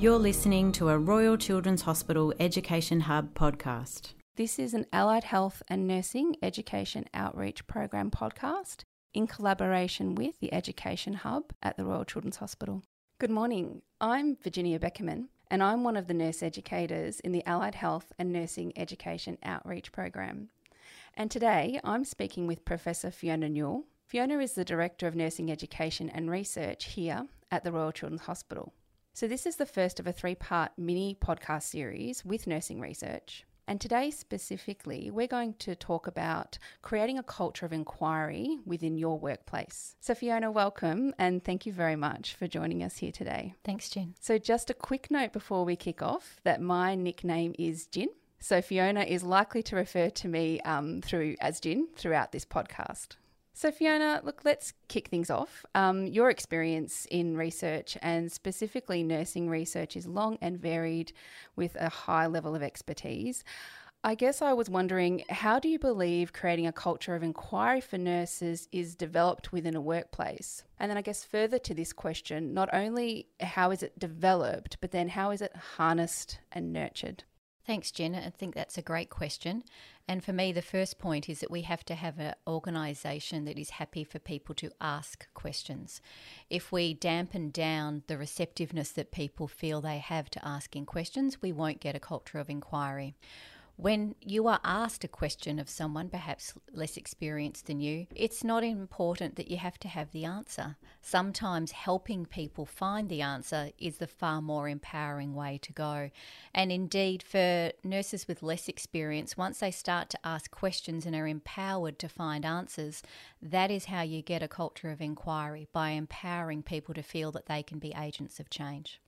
You're listening to a Royal Children's Hospital Education Hub podcast. This is an Allied Health and Nursing Education Outreach Program podcast in collaboration with the Education Hub at the Royal Children's Hospital. Good morning. I'm Virginia Beckerman, and I'm one of the nurse educators in the Allied Health and Nursing Education Outreach Program. And today I'm speaking with Professor Fiona Newall. Fiona is the Director of Nursing Education and Research here at the Royal Children's Hospital. So, this is the first of a three part mini podcast series with nursing research. And today, specifically, we're going to talk about creating a culture of inquiry within your workplace. So, Fiona, welcome and thank you very much for joining us here today. Thanks, Jen. So, just a quick note before we kick off that my nickname is Jin. So, Fiona is likely to refer to me um, through as Jin throughout this podcast. So, Fiona, look, let's kick things off. Um, your experience in research and specifically nursing research is long and varied with a high level of expertise. I guess I was wondering how do you believe creating a culture of inquiry for nurses is developed within a workplace? And then, I guess, further to this question, not only how is it developed, but then how is it harnessed and nurtured? Thanks, Jen. I think that's a great question. And for me, the first point is that we have to have an organisation that is happy for people to ask questions. If we dampen down the receptiveness that people feel they have to asking questions, we won't get a culture of inquiry. When you are asked a question of someone, perhaps less experienced than you, it's not important that you have to have the answer. Sometimes helping people find the answer is the far more empowering way to go. And indeed, for nurses with less experience, once they start to ask questions and are empowered to find answers, that is how you get a culture of inquiry by empowering people to feel that they can be agents of change.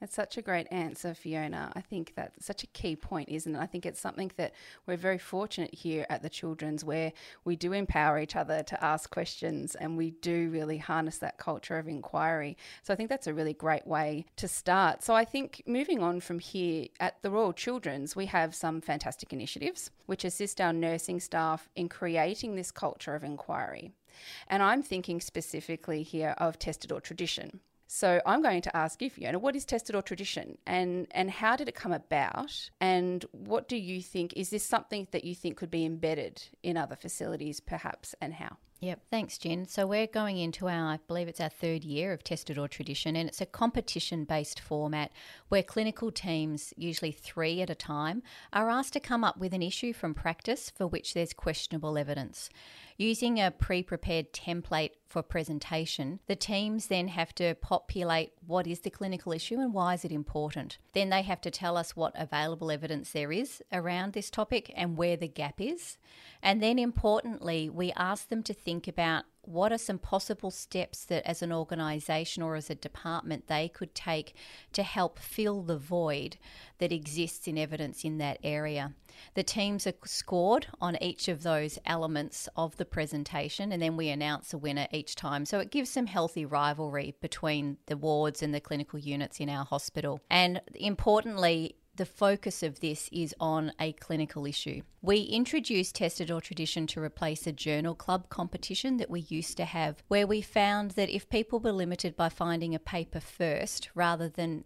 That's such a great answer, Fiona. I think that's such a key point, isn't it? I think it's something that we're very fortunate here at the Children's where we do empower each other to ask questions and we do really harness that culture of inquiry. So I think that's a really great way to start. So I think moving on from here at the Royal Children's, we have some fantastic initiatives which assist our nursing staff in creating this culture of inquiry. And I'm thinking specifically here of tested or tradition. So I'm going to ask you, Fiona, what is tested or tradition, and and how did it come about, and what do you think? Is this something that you think could be embedded in other facilities, perhaps, and how? Yep, thanks, Jen. So we're going into our, I believe it's our third year of Tested or Tradition, and it's a competition based format where clinical teams, usually three at a time, are asked to come up with an issue from practice for which there's questionable evidence. Using a pre prepared template for presentation, the teams then have to populate what is the clinical issue and why is it important. Then they have to tell us what available evidence there is around this topic and where the gap is. And then importantly, we ask them to think about what are some possible steps that as an organisation or as a department they could take to help fill the void that exists in evidence in that area. The teams are scored on each of those elements of the presentation and then we announce a winner each time. So it gives some healthy rivalry between the wards and the clinical units in our hospital. And importantly, the focus of this is on a clinical issue. We introduced Tested or Tradition to replace a journal club competition that we used to have, where we found that if people were limited by finding a paper first rather than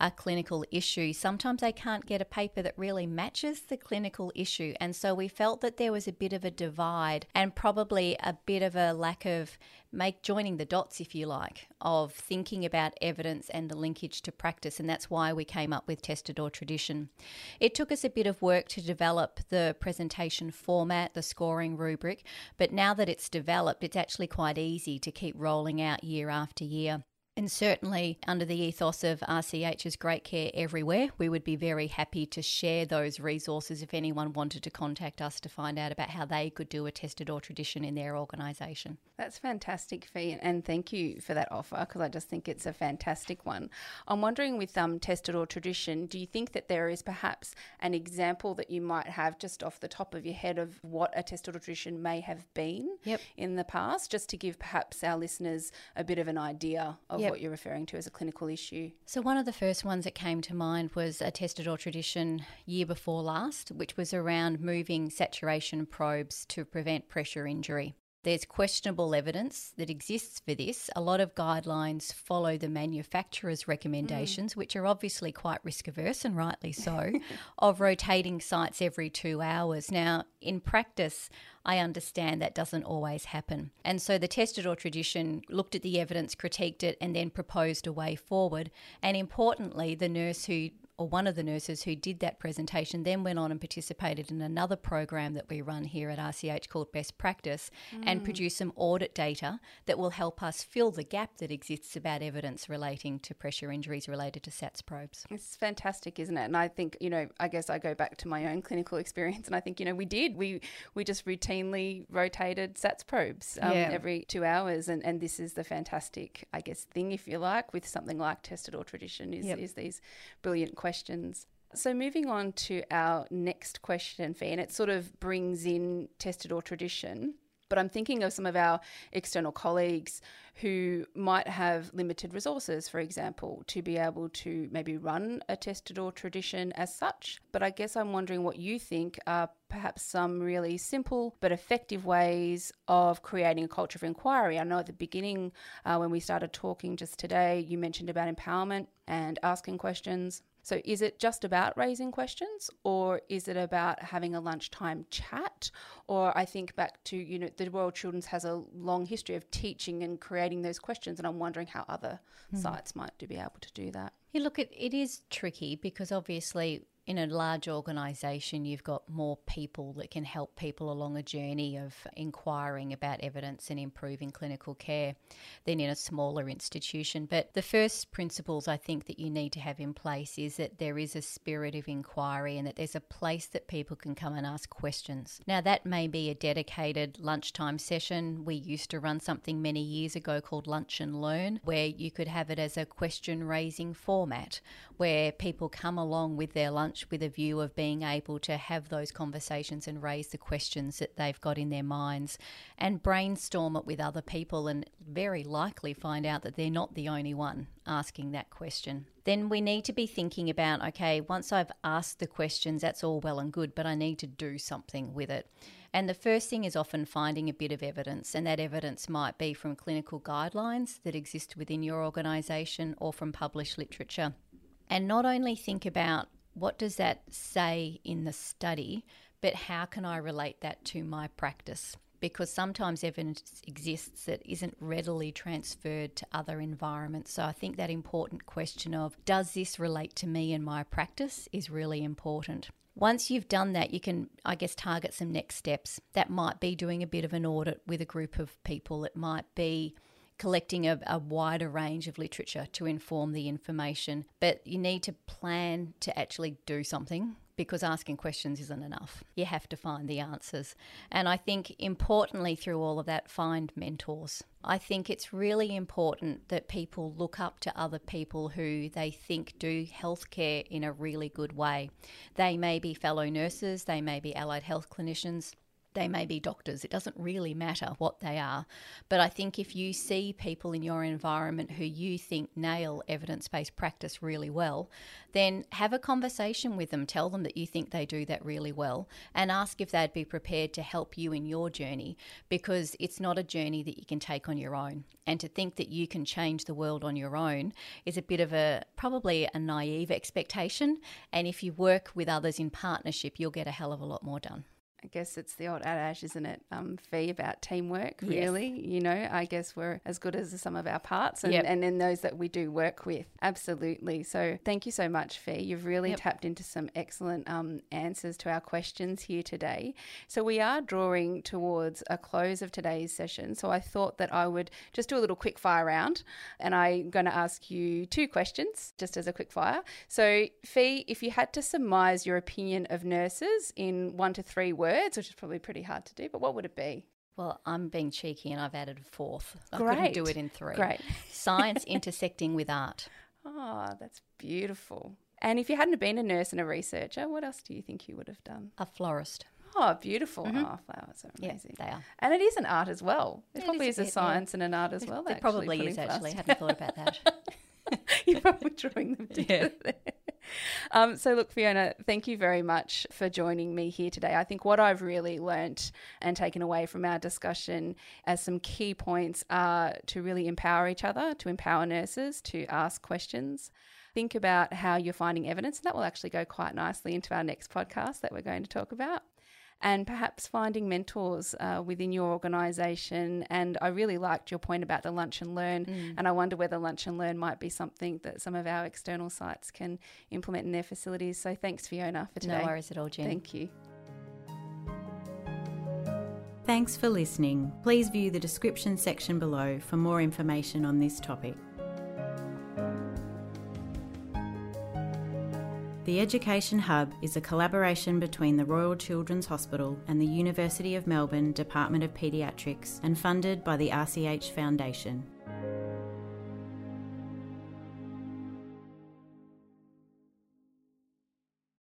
a clinical issue, sometimes they can't get a paper that really matches the clinical issue. And so we felt that there was a bit of a divide and probably a bit of a lack of make joining the dots, if you like, of thinking about evidence and the linkage to practice. And that's why we came up with tested or tradition. It took us a bit of work to develop the presentation format, the scoring rubric, but now that it's developed, it's actually quite easy to keep rolling out year after year. And certainly, under the ethos of RCH's Great Care Everywhere, we would be very happy to share those resources if anyone wanted to contact us to find out about how they could do a tested or tradition in their organisation. That's fantastic, Fee, and thank you for that offer because I just think it's a fantastic one. I'm wondering with um, tested or tradition, do you think that there is perhaps an example that you might have just off the top of your head of what a tested or tradition may have been yep. in the past, just to give perhaps our listeners a bit of an idea of yep. What you're referring to as a clinical issue. So, one of the first ones that came to mind was a tested or tradition year before last, which was around moving saturation probes to prevent pressure injury. There's questionable evidence that exists for this. A lot of guidelines follow the manufacturer's recommendations, mm. which are obviously quite risk averse and rightly so, of rotating sites every two hours. Now, in practice, I understand that doesn't always happen. And so the tested or tradition looked at the evidence, critiqued it, and then proposed a way forward. And importantly, the nurse who or one of the nurses who did that presentation then went on and participated in another program that we run here at RCH called Best Practice mm. and produced some audit data that will help us fill the gap that exists about evidence relating to pressure injuries related to SATS probes. It's fantastic, isn't it? And I think, you know, I guess I go back to my own clinical experience and I think, you know, we did. We we just routinely rotated SATS probes um, yeah. every two hours and, and this is the fantastic, I guess, thing, if you like, with something like tested or tradition is, yep. is these brilliant questions questions. So, moving on to our next question, Fee, and it sort of brings in tested or tradition. But I'm thinking of some of our external colleagues who might have limited resources, for example, to be able to maybe run a tested or tradition as such. But I guess I'm wondering what you think are perhaps some really simple but effective ways of creating a culture of inquiry. I know at the beginning, uh, when we started talking just today, you mentioned about empowerment and asking questions. So, is it just about raising questions, or is it about having a lunchtime chat? Or I think back to, you know, the Royal Children's has a long history of teaching and creating those questions, and I'm wondering how other mm. sites might be able to do that. Yeah, look, it, it is tricky because obviously in a large organisation, you've got more people that can help people along a journey of inquiring about evidence and improving clinical care than in a smaller institution. But the first principles I think that you need to have in place is that there is a spirit of inquiry and that there's a place that people can come and ask questions. Now, that may be a dedicated lunchtime session. We used to run something many years ago called Lunch and Learn, where you could have it as a question raising format where people come along with their lunch with a view of being able to have those conversations and raise the questions that they've got in their minds and brainstorm it with other people and very likely find out that they're not the only one asking that question. Then we need to be thinking about okay, once I've asked the questions, that's all well and good, but I need to do something with it. And the first thing is often finding a bit of evidence, and that evidence might be from clinical guidelines that exist within your organisation or from published literature and not only think about what does that say in the study, but how can I relate that to my practice? Because sometimes evidence exists that isn't readily transferred to other environments. So I think that important question of does this relate to me and my practice is really important. Once you've done that, you can, I guess, target some next steps. That might be doing a bit of an audit with a group of people. It might be collecting a, a, wider range of literature to inform the information. But you need to plan to actually do something because asking questions isn't enough. You have to find the answers. And I think importantly, through all of that, find mentors. I think it's really important that people look up to other people who they think do healthcare in a really good way. They may be fellow nurses, they may be allied health clinicians they may be doctors. It doesn't really matter what they are. But I think if you see people in your environment who you think nail evidence based practice really well, then have a conversation with them. Tell them that you think they do that really well and ask if they'd be prepared to help you in your journey because it's not a journey that you can take on your own. And to think that you can change the world on your own is a bit of a probably a naive expectation. And if you work with others in partnership, you'll get a hell of a lot more done. I guess it's the old adage, isn't it? Um, fee about teamwork, really. Yes. You know, I guess we're as good as the sum of our parts and, yep. and then those that we do work with. Absolutely. So thank you so much, Fee. You've really yep. tapped into some excellent um, answers to our questions here today. So we are drawing towards a close of today's session. So I thought that I would just do a little quick fire round and I'm going to ask you two questions just as a quick fire. So, Fee, if you had to surmise your opinion of nurses in one to three words, words, which is probably pretty hard to do, but what would it be? Well, I'm being cheeky and I've added a fourth. I Great. couldn't do it in three. Great. Science intersecting with art. Oh, that's beautiful. And if you hadn't been a nurse and a researcher, what else do you think you would have done? A florist. Oh, beautiful. Mm-hmm. Oh, flowers are amazing. Yeah, they are. And it is an art as well. It, it probably is, is a science yeah. and an art as well. It, it probably is, actually. I hadn't thought about that. You're probably drawing them together. Yeah. um, so, look, Fiona, thank you very much for joining me here today. I think what I've really learnt and taken away from our discussion as some key points are to really empower each other, to empower nurses, to ask questions. Think about how you're finding evidence, and that will actually go quite nicely into our next podcast that we're going to talk about and perhaps finding mentors uh, within your organisation. And I really liked your point about the lunch and learn, mm. and I wonder whether lunch and learn might be something that some of our external sites can implement in their facilities. So thanks, Fiona, for today. No worries at all, Jen. Thank you. Thanks for listening. Please view the description section below for more information on this topic. The Education Hub is a collaboration between the Royal Children's Hospital and the University of Melbourne Department of Paediatrics and funded by the RCH Foundation.